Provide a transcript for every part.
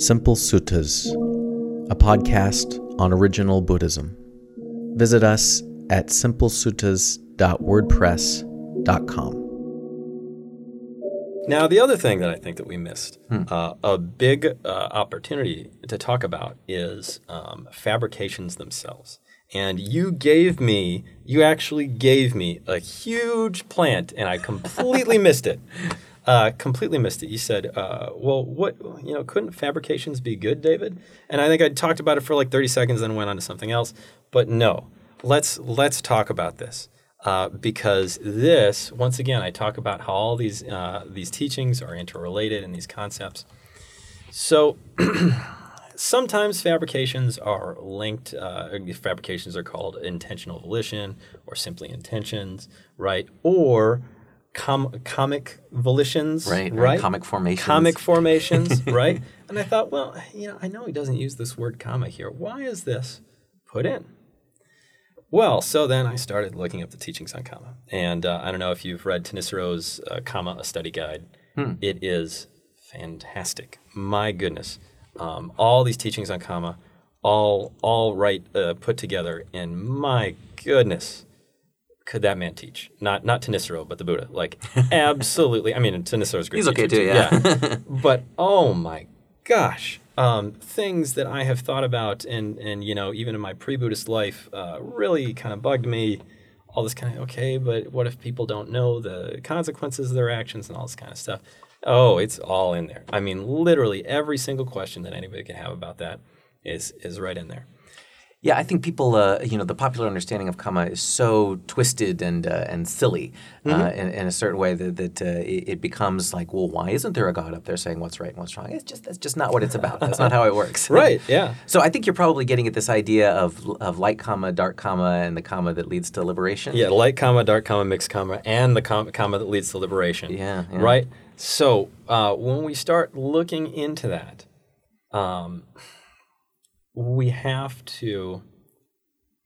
Simple Suttas, a podcast on original Buddhism. Visit us at simplesuttas.wordpress.com. Now, the other thing that I think that we missed, uh, a big uh, opportunity to talk about is um, fabrications themselves. And you gave me, you actually gave me a huge plant, and I completely missed it. Uh, completely missed it. You said, uh, "Well, what you know? Couldn't fabrications be good, David?" And I think I talked about it for like thirty seconds, then went on to something else. But no, let's let's talk about this uh, because this, once again, I talk about how all these uh, these teachings are interrelated and these concepts. So sometimes fabrications are linked. Uh, fabrications are called intentional volition or simply intentions, right? Or com- kammic volitions, Right, right, kammic formations. Kammic formations, right? And I thought, well, you know, I know he doesn't use this word kamma here. Why is this put in? Well, so then I started looking up the teachings on kamma, and uh, I don't know if you've read Thanissaro's uh, Kamma, a Study Guide. It is fantastic. My goodness, um, all these teachings on kamma, all all right uh, put together, and my goodness, could that man teach? Not not Thanissaro, but the Buddha. Like absolutely. I mean, Thanissaro's great. He's okay too, yeah. yeah. but oh my gosh, um, things that I have thought about, and and you know, even in my pre-Buddhist life, uh, really kind of bugged me. All this kind of okay, but what if people don't know the consequences of their actions and all this kind of stuff? Oh, it's all in there. I mean, literally every single question that anybody can have about that is is right in there. Yeah, I think people, uh, you know, the popular understanding of karma is so twisted and uh, and silly uh, Mm-hmm. in, in a certain way that, that uh, it, it becomes like, well, why isn't there a God up there saying what's right and what's wrong? It's just that's just not what it's about. That's not how it works. Right? Yeah. So I think you're probably getting at this idea of of light kamma, dark kamma, and the kamma that leads to liberation. Yeah, light kamma, dark kamma, mixed kamma, and the com- kamma that leads to liberation. Yeah, yeah. Right? So uh, when we start looking into that, um, we have to,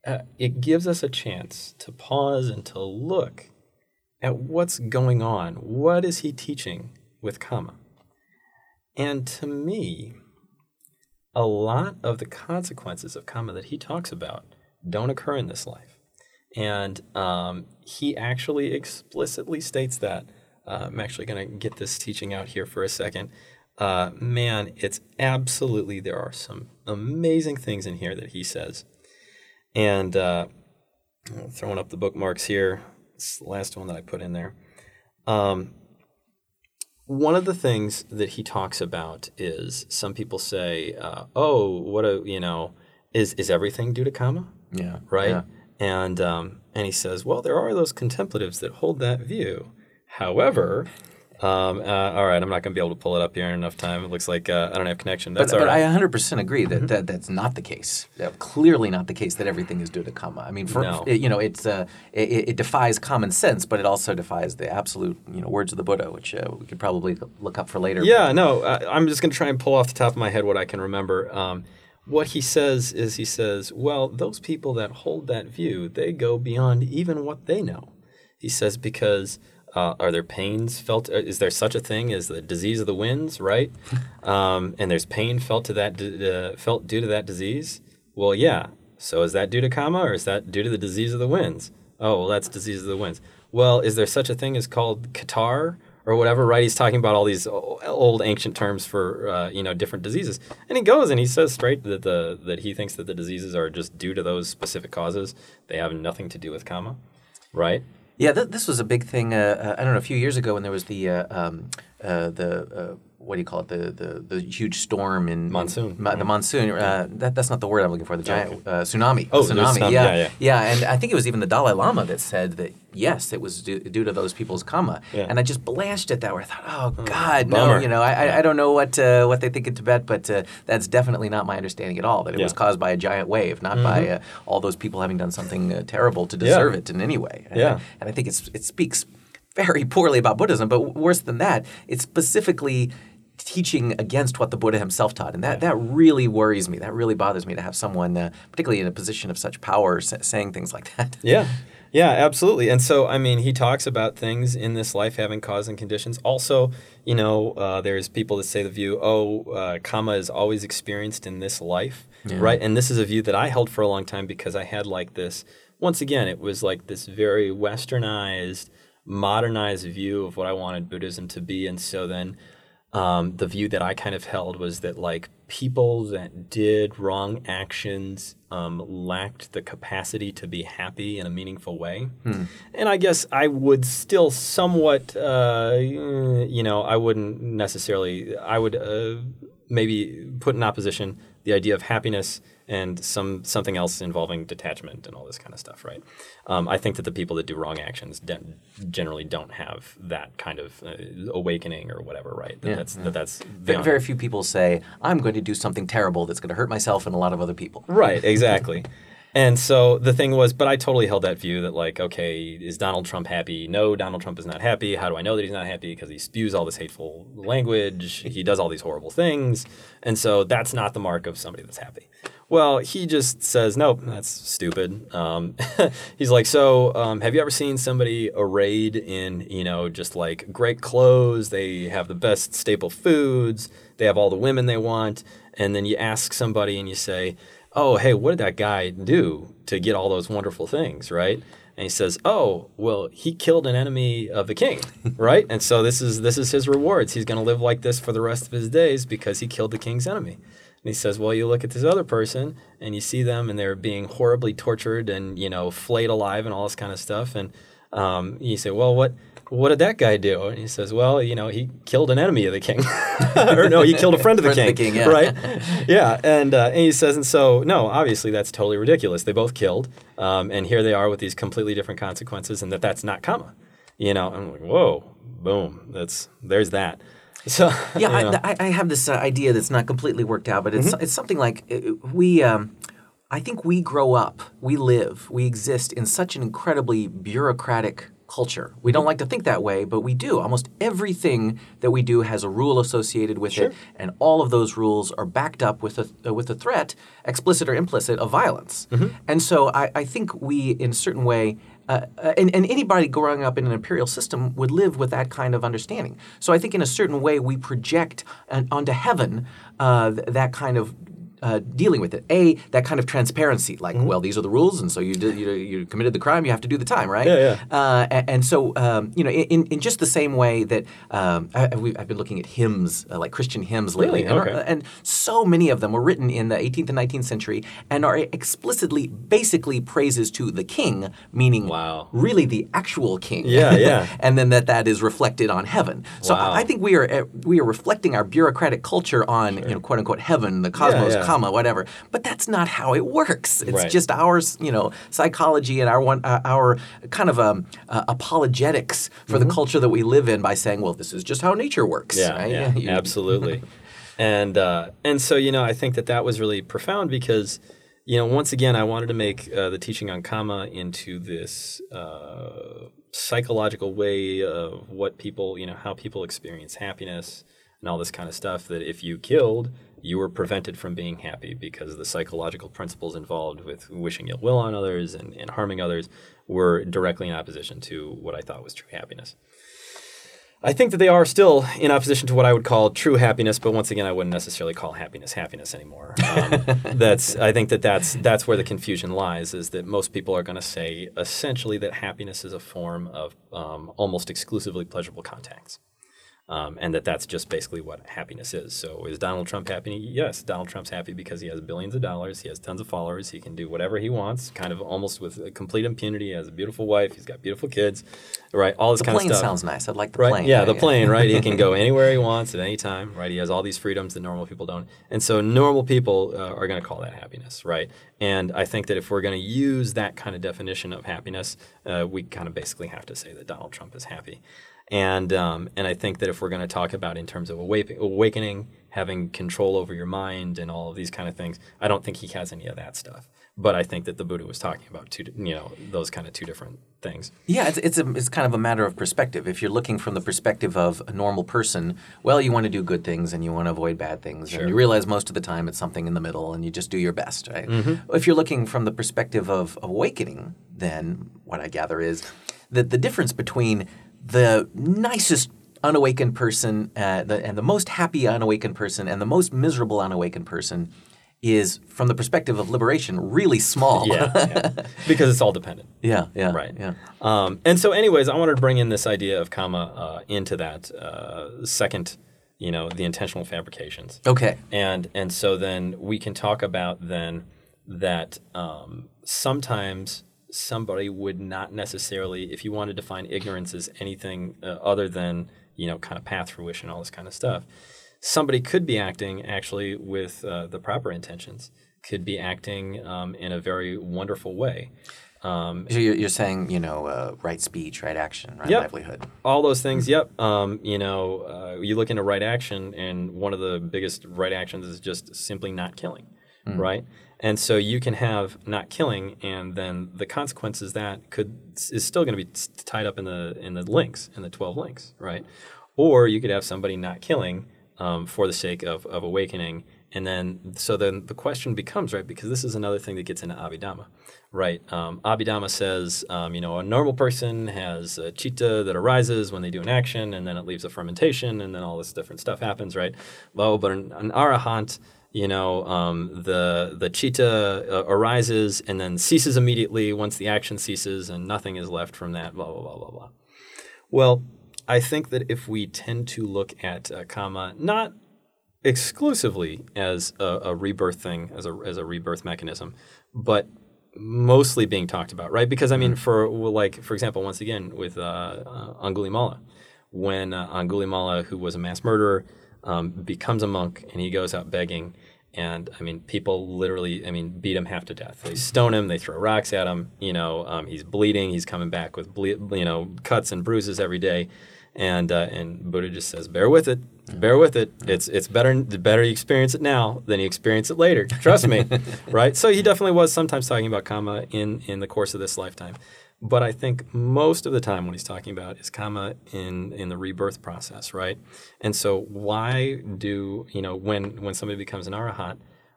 uh, it gives us a chance to pause and to look at what's going on. What is he teaching with kamma? And to me, a lot of the consequences of kamma that he talks about don't occur in this life. And um, he actually explicitly states that. Uh, I'm actually going to get this teaching out here for a second. Uh, man, it's absolutely, there are some amazing things in here that he says. And uh, throwing up the bookmarks here. It's the last one that I put in there. Um, one of the things that he talks about is some people say, uh, "Oh, what a you know, is is everything due to karma?" yeah, right? yeah. And um, and he says, well, there are those contemplatives that hold that view. However, um, uh, all right, I'm not going to be able to pull it up here in enough time. It looks like uh, I don't have connection. But, That's all but right. Mm-hmm. I 100% agree that, that that's not the case. Uh, clearly not the case that everything is due to karma. I mean, for, No. it- you know, it's uh, it, it defies common sense, but it also defies the absolute you know words of the Buddha, which uh, we could probably look up for later. Yeah, no, I, I'm just going to try and pull off the top of my head what I can remember. Um, what he says is he says, well, those people that hold that view, they go beyond even what they know. He says because uh, are there pains felt? uh, Is there such a thing as the disease of the winds, right? um, and there's pain felt to that uh, felt due to that disease. Well, yeah. So is that due to karma or is that due to the disease of the winds? Oh, well, that's disease of the winds. Well, is there such a thing as called catarrh or whatever? Right? He's talking about all these old ancient terms for uh, you know different diseases, and he goes and he says straight that the that he thinks that the diseases are just due to those specific causes. They have nothing to do with karma, right? Yeah, th- this was a big thing. Uh, uh, I don't know, a few years ago when there was the uh, um, uh, the uh, what do you call it? The the, the huge storm in Monsoon. ma- the monsoon. Uh, that, that's not the word I'm looking for. The giant uh, tsunami. Oh, tsunami. tsunami, Yeah. yeah, And I think it was even the Dalai Lama that said that yes, it was due, due to those people's karma. Yeah. And I just blanched at that. Where I thought, oh God, no. You know, I, I, don't know what uh, what they think in Tibet, but uh, that's definitely not my understanding at all. That it was caused by a giant wave, not by uh, all those people having done something uh, terrible to Mm-hmm. Yeah. deserve it in any way. And- Yeah. and I think it's it speaks very poorly about Buddhism. But worse than that, it's specifically teaching against what the Buddha himself taught, and that that really worries me. That really bothers me to have someone, uh, particularly in a position of such power, sa- saying things like that. Yeah. Yeah, absolutely. And so, I mean, he talks about things in this life having cause and conditions. Also, you know, uh, there's people that say the view, oh, uh, karma is always experienced in this life, right? And this is a view that I held for a long time because I had like this. Once again, it was like this very westernized, modernized view of what I wanted Buddhism to be, and so then um, the view that I kind of held was that like people that did wrong actions um, lacked the capacity to be happy in a meaningful way. And I guess I would still somewhat, uh, you know, I wouldn't necessarily, I would uh, maybe put in opposition the idea of happiness and some something else involving detachment and all this kind of stuff, right? Um, I think that the people that do wrong actions de- generally don't have that kind of uh, awakening or whatever, right? That that's that that's beyond- Very few people say, I'm going to do something terrible that's going to hurt myself and a lot of other people. Right, exactly. and so the thing was, but I totally held that view that, like, okay, is Donald Trump happy? No, Donald Trump is not happy. How do I know that he's not happy? Because he spews all this hateful language, he does all these horrible things. And so that's not the mark of somebody that's happy. Well, he just says, nope, that's stupid. Um, he's like, so um, have you ever seen somebody arrayed in, you know, just like great clothes? They have the best staple foods, they have all the women they want. And then you ask somebody and you say, oh, hey, what did that guy do to get all those wonderful things, right? And he says, "Oh, well, he killed an enemy of the king, right? And so this is this is his rewards. He's going to live like this for the rest of his days because he killed the king's enemy." And he says, "Well, you look at this other person and you see them, and they're being horribly tortured and you know flayed alive and all this kind of stuff. And um, you say, well, what what did that guy do?" And he says, "Well, you know, he killed an enemy of the king, or no, he killed a friend of the Friend of king, the king, yeah. right? yeah, and uh, and he says, and so no, obviously that's totally ridiculous. They both killed, um, and here they are with these completely different consequences, and that that's not karma. You know, I'm like, whoa, boom, that's there's that. So Yeah, you know. I, I I have this uh, idea that's not completely worked out, but it's it's something like uh, we. Um, I think we grow up, we live, we exist in such an incredibly bureaucratic culture. We don't like to think that way, but we do. Almost everything that we do has a rule associated with it, and all of those rules are backed up with a uh, with a threat, explicit or implicit, of violence. And so I, I think we, in a certain way, uh, uh, and, and anybody growing up in an imperial system would live with that kind of understanding. So I think in a certain way we project an, onto heaven uh, th- that kind of uh, dealing with it. A that kind of transparency, like well these are the rules, and so you did, you, you committed the crime, you have to do the time, right? Yeah, yeah. Uh, a- and, so um, you know, in, in just the same way that um, I, I've been looking at hymns, uh, like Christian hymns lately, Really? and, Okay. and so many of them were written in the 18th and 19th century and are explicitly, basically praises to the king, meaning Wow. really the actual king. Yeah, yeah. and then that that is reflected on heaven. So Wow. I I think we are uh, we are reflecting our bureaucratic culture on you know quote unquote heaven, the cosmos, yeah. Comma whatever. But that's not how it works. It's Right. just our you know psychology and our one uh, our kind of um, uh, apologetics for the culture that we live in by saying, well, this is just how nature works. Mm-hmm. Yeah, right? yeah, You- absolutely. and uh, and so you know, I think that that was really profound because you know, once again, I wanted to make uh, the teaching on karma into this uh, psychological way of what people, you know, how people experience happiness and all this kind of stuff. That if you killed, you were prevented from being happy because the psychological principles involved with wishing ill will on others and, and harming others were directly in opposition to what I thought was true happiness. I think that they are still in opposition to what I would call true happiness, but once again, I wouldn't necessarily call happiness happiness anymore. Um, that's I think that that's that's where the confusion lies. Is that most people are going to say essentially that happiness is a form of um, almost exclusively pleasurable contacts. Um, and that that's just basically what happiness is. So, is Donald Trump happy? Yes, Donald Trump's happy because he has billions of dollars, he has tons of followers, he can do whatever he wants, kind of almost with complete impunity. He has a beautiful wife, he's got beautiful kids, right? All this The kind of stuff. The plane sounds nice. I'd like the Right? plane. Yeah, the plane, right? He can go anywhere he wants at any time, right? He has all these freedoms that normal people don't. And so normal people uh, are going to call that happiness, right? And I think that if we're going to use that kind of definition of happiness, uh, we kind of basically have to say that Donald Trump is happy. And um, and I think that if we're going to talk about in terms of awake- awakening, having control over your mind, and all of these kind of things, I don't think he has any of that stuff. But I think that the Buddha was talking about two, you know, those kind of two different things. Yeah, it's it's, a, it's kind of a matter of perspective. If you're looking from the perspective of a normal person, well, you want to do good things and you want to avoid bad things, and you realize most of the time it's something in the middle, and you just do your best, right? If you're looking from the perspective of awakening, then what I gather is that the difference between the nicest unawakened person uh, the, and the most happy unawakened person and the most miserable unawakened person is, from the perspective of liberation, really small. Yeah, yeah. because it's all dependent. yeah, yeah, Right. Yeah. Um, and so, anyways, I wanted to bring in this idea of karma uh, into that uh, second, you know, the intentional fabrications. Okay. And and so then we can talk about then that um, sometimes somebody would not necessarily, if you want to define ignorance as anything uh, other than you know kind of path fruition, all this kind of stuff, somebody could be acting actually with uh, the proper intentions, could be acting um, in a very wonderful way. Um, So you're, you're saying, you know, uh, right speech, right action, right Yep. livelihood. all those things yep um, you know uh, you look into right action and one of the biggest right actions is just simply not killing right and so you can have not killing and then the consequences that could is still going to be tied up in the in the links in the 12 links right? Or you could have somebody not killing um, for the sake of, of awakening and then so then the question becomes right because this is another thing that gets into abhidhamma right? Um, abhidhamma says um, you know a normal person has a chitta that arises when they do an action and then it leaves a fermentation and then all this different stuff happens right? Well but an, an arahant you know um, the the chitta uh, arises and then ceases immediately once the action ceases and nothing is left from that blah blah blah blah blah. Well i think that if we tend to look at uh, kamma not exclusively as a, a rebirth thing, as a as a rebirth mechanism, but mostly being talked about, right? Because I mean, for well, like for example, once again with uh, uh, Angulimala, when uh, Angulimala, who was a mass murderer, um, becomes a monk and he goes out begging. And I mean, people literally, I mean, beat him half to death. They stone him. They throw rocks at him. You know, um, he's bleeding. He's coming back with, ble- you know, cuts and bruises every day. And uh, and Buddha just says, "Bear with it, bear with it. It's it's better the better you experience it now than you experience it later. Trust me, right?" So he definitely was sometimes talking about karma in in the course of this lifetime, but I think most of the time what he's talking about is karma in in the rebirth process, right? And so why do you know when when somebody becomes an arahant,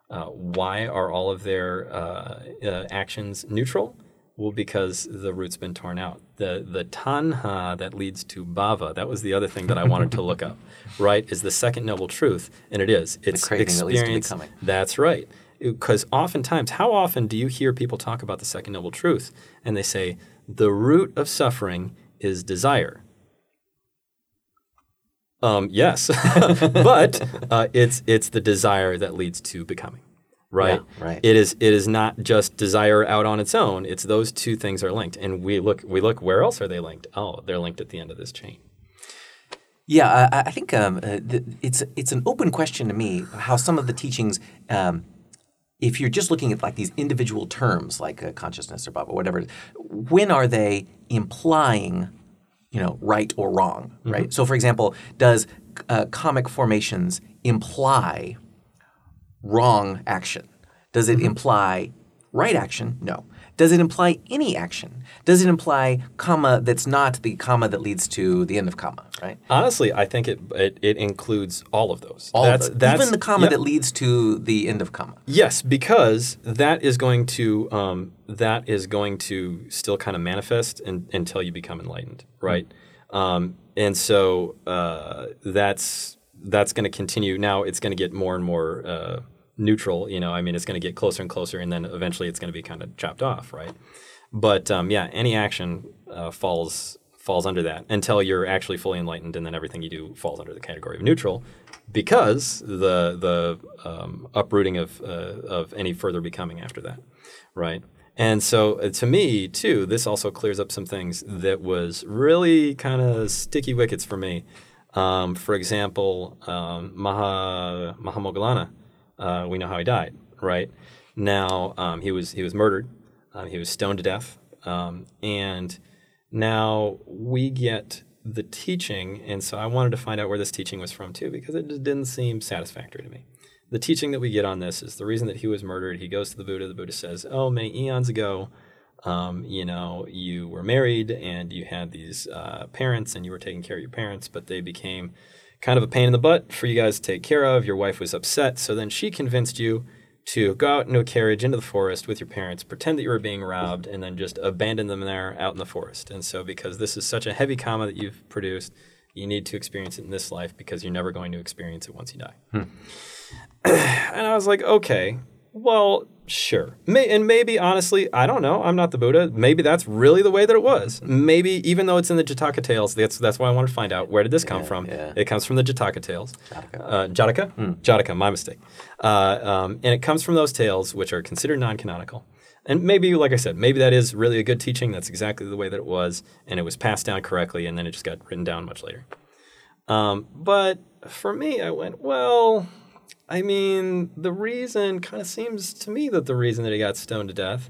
uh, why are all of their uh, uh, actions neutral? Well, because the root's been torn out. The the tanha that leads to bhava, that was the other thing that I wanted to look up, right? Is the second noble truth. And it is. It's craving that leads to experience. becoming. That's right. Because oftentimes, how often do you hear people talk about the second noble truth and they say, the root of suffering is desire? Um, yes, but uh, it's it's the desire that leads to becoming, right? Yeah, right. It is it is not just desire out on its own. It's those two things are linked, and we look we look where else are they linked? Oh, they're linked at the end of this chain. Yeah, I, I think um, uh, it's it's an open question to me how some of the teachings, um, if you're just looking at like these individual terms like uh, consciousness or bhava, whatever, when are they implying, you know, right or wrong, right? So, for example, does uh, kammic formations imply wrong action? Does it imply right action? No. Does it imply any action? Does it imply kamma that's not the kamma that leads to the end of kamma, right? Honestly, I think it it, it includes all of those. All that's, of it. that's even the kamma that leads to the end of kamma. Yes, because that is going to um, that is going to still kind of manifest in, until you become enlightened, right? Um, and so uh, that's that's going to continue. Now it's going to get more and more uh, neutral. You know, I mean, it's going to get closer and closer, and then eventually it's going to be kind of chopped off, right? But um, yeah, any action uh, falls falls under that until you're actually fully enlightened, and then everything you do falls under the category of neutral, because the the um, uprooting of uh, of any further becoming after that, right? And so uh, to me too, this also clears up some things that was really kind of sticky wickets for me. Um, for example, um, Maha Mahamoggallana, uh, we know how he died, right? Now um, he was he was murdered, uh, he was stoned to death, um, and now we get the teaching, and so I wanted to find out where this teaching was from too, because it just didn't seem satisfactory to me. the teaching that we get on this is the reason that he was murdered. He goes to the Buddha. The Buddha says, "Oh, many eons ago, um, you know, you were married and you had these uh, parents, and you were taking care of your parents, but they became kind of a pain in the butt for you guys to take care of. Your wife was upset, so then she convinced you." To go out into a carriage into the forest with your parents, pretend that you were being robbed, and then just abandon them there out in the forest. And so, because this is such a heavy karma that you've produced, you need to experience it in this life because you're never going to experience it once you die. Hmm. and I was like, okay, well, sure. May, and maybe, honestly, I don't know. I'm not the Buddha. Maybe that's really the way that it was. Maybe, even though it's in the Jataka tales, that's, that's why I wanted to find out where did this come from. yeah. It comes from the Jataka tales. Jataka. Uh, Jataka? Jataka, my mistake. Uh, um, and it comes from those tales, which are considered non canonical. And maybe, like I said, maybe that is really a good teaching. That's exactly the way that it was. And it was passed down correctly, and then it just got written down much later. Um, but for me, I went, well, I mean, the reason kind of seems to me that the reason that he got stoned to death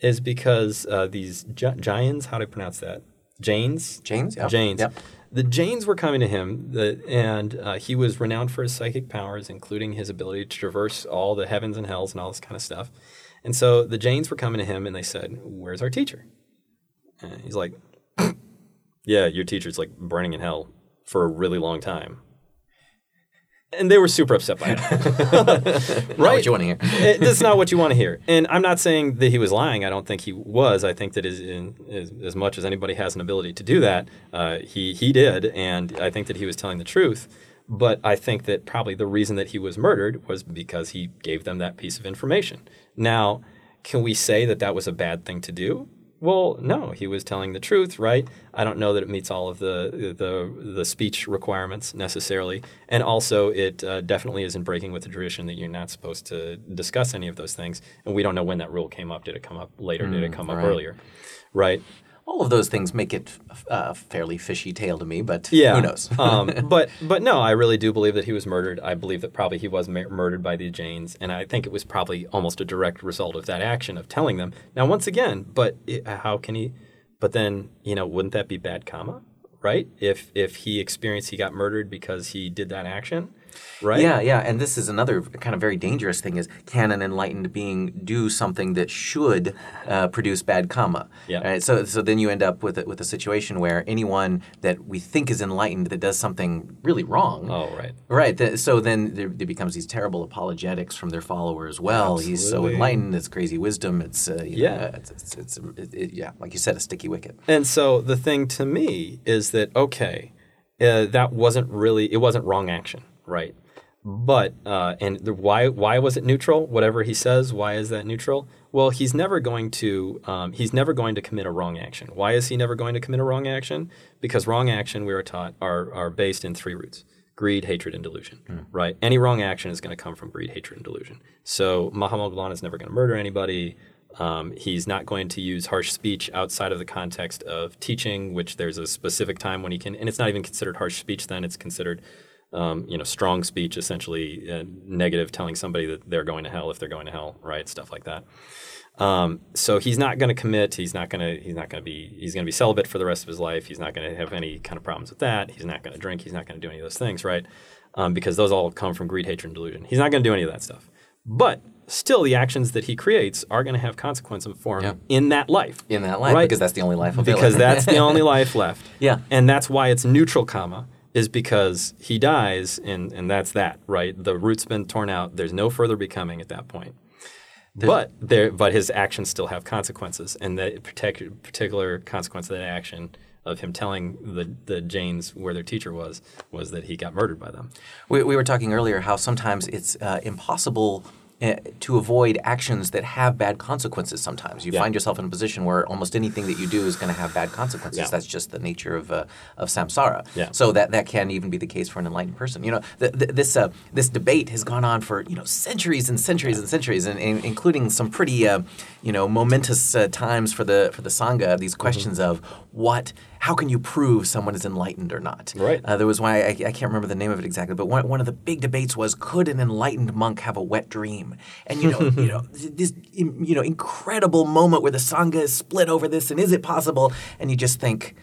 is because uh, these Gi- Giants, how do I pronounce that? Jains? James? Yeah. Jains. Yep. The Jains were coming to him, and uh, he was renowned for his psychic powers, including his ability to traverse all the heavens and hells and all this kind of stuff. And so the Jains were coming to him, and they said, "Where's our teacher?" And he's like, "Yeah, your teacher's like burning in hell for a really long time." And they were super upset by it. Not what you want to hear. it, that's not what you want to hear. And I'm not saying that he was lying. I don't think he was. I think that is in, as, as much as anybody has an ability to do that, uh, he he did, and I think that he was telling the truth. But I think that probably the reason that he was murdered was because he gave them that piece of information. Now, can we say that that was a bad thing to do? Well, no, he was telling the truth, right? I don't know that it meets all of the the the speech requirements necessarily, and also it uh, definitely isn't breaking with the tradition that you're not supposed to discuss any of those things. And we don't know when that rule came up. Did it come up later? Did it come up earlier? Right? All of those things make it a fairly fishy tale to me, but Yeah. who knows? um, but but no, I really do believe that he was murdered. I believe that probably he was mur- murdered by the Jains, and I think it was probably almost a direct result of that action of telling them. Now, once again, but it, how can he? But then you know, wouldn't that be bad karma, right? If if he experienced he got murdered because he did that action, right? Yeah, yeah, and this is another kind of very dangerous thing: is can an enlightened being do something that should uh, produce bad karma? Yeah. Right? So, so then you end up with a, with a situation where anyone that we think is enlightened that does something really wrong. Oh, right. Right. th- so then there, there becomes these terrible apologetics from their followers. Well, he's so enlightened. It's crazy wisdom. It's uh, you Yeah. Know, it's, it's, it's it, it- yeah, like you said, a sticky wicket. And so the thing to me is that okay, uh, that wasn't really it wasn't wrong action, right? But uh, and the, why why was it neutral? Whatever he says, why is that neutral? Well, he's never going to um, he's never going to commit a wrong action. Why is he never going to commit a wrong action? Because wrong action we are taught are are based in three roots: greed, hatred, and delusion. Right? Any wrong action is going to come from greed, hatred, and delusion. So Mahamoggallana is never going to murder anybody. Um, he's not going to use harsh speech outside of the context of teaching, which there's a specific time when he can, and it's not even considered harsh speech. Then it's considered, um, you know, strong speech, essentially uh, negative, telling somebody that they're going to hell if they're going to hell, right? Stuff like that. Um, so he's not going to commit. He's not going to. He's not going to be. He's going to be celibate for the rest of his life. He's not going to have any kind of problems with that. He's not going to drink. He's not going to do any of those things, right? Um, because those all come from greed, hatred, and delusion. He's not going to do any of that stuff. But still, the actions that he creates are going to have consequences for him Yeah. in that life. In that life, Right. because that's the only life available. because that's the only life left. Yeah. And that's why it's neutral kamma is because he dies and and that's that, right? The root's been torn out. There's no further becoming at that point. but there but his actions still have consequences and the partic- particular consequence of that action of him telling the the Jains where their teacher was was that he got murdered by them. We, we were talking earlier how sometimes it's uh, impossible to avoid actions that have bad consequences. Sometimes you Yeah. find yourself in a position where almost anything that you do is going to have bad consequences. Yeah. That's just the nature of uh, of samsara. Yeah. So that that can even be the case for an enlightened person. You know, th- th- this uh, this debate has gone on for you know centuries and centuries and centuries, and, and including some pretty uh, you know momentous uh, times for the for the sangha. These Mm-hmm. questions of what. How can you prove someone is enlightened or not? Right. Uh, there was one, I, I can't remember the name of it exactly, but one, one of the big debates was could an enlightened monk have a wet dream? And you know, you know, this you know incredible moment where the sangha is split over this, and is it possible? And you just think,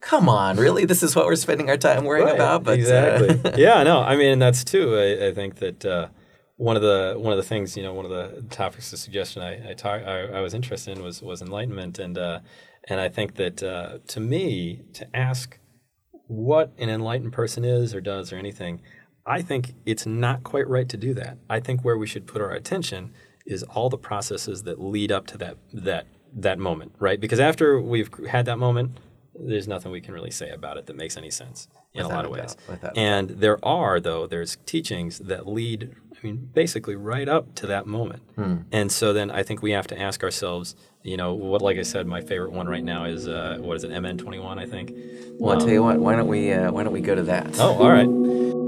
come on, really, this is what we're spending our time worrying about? But uh, exactly. yeah, no, I mean, that's too. I, I think that uh, one of the one of the things you know one of the topics of suggestion I I, talk, I, I was interested in was was enlightenment and uh, and I think that uh, to me to ask what an enlightened person is or does or anything I think it's not quite right to do that I think where we should put our attention is all the processes that lead up to that that that moment right because after we've had that moment there's nothing we can really say about it that makes any sense in Without a lot of ways and there are though there's teachings that lead I mean, basically right up to that moment. Hmm. And so then I think we have to ask ourselves, you know, what, like I said, my favorite one right now is, uh, what is it, MN21, I think. Well, I'll tell you what. Why don't we uh, Why don't we go to that? Oh, all right.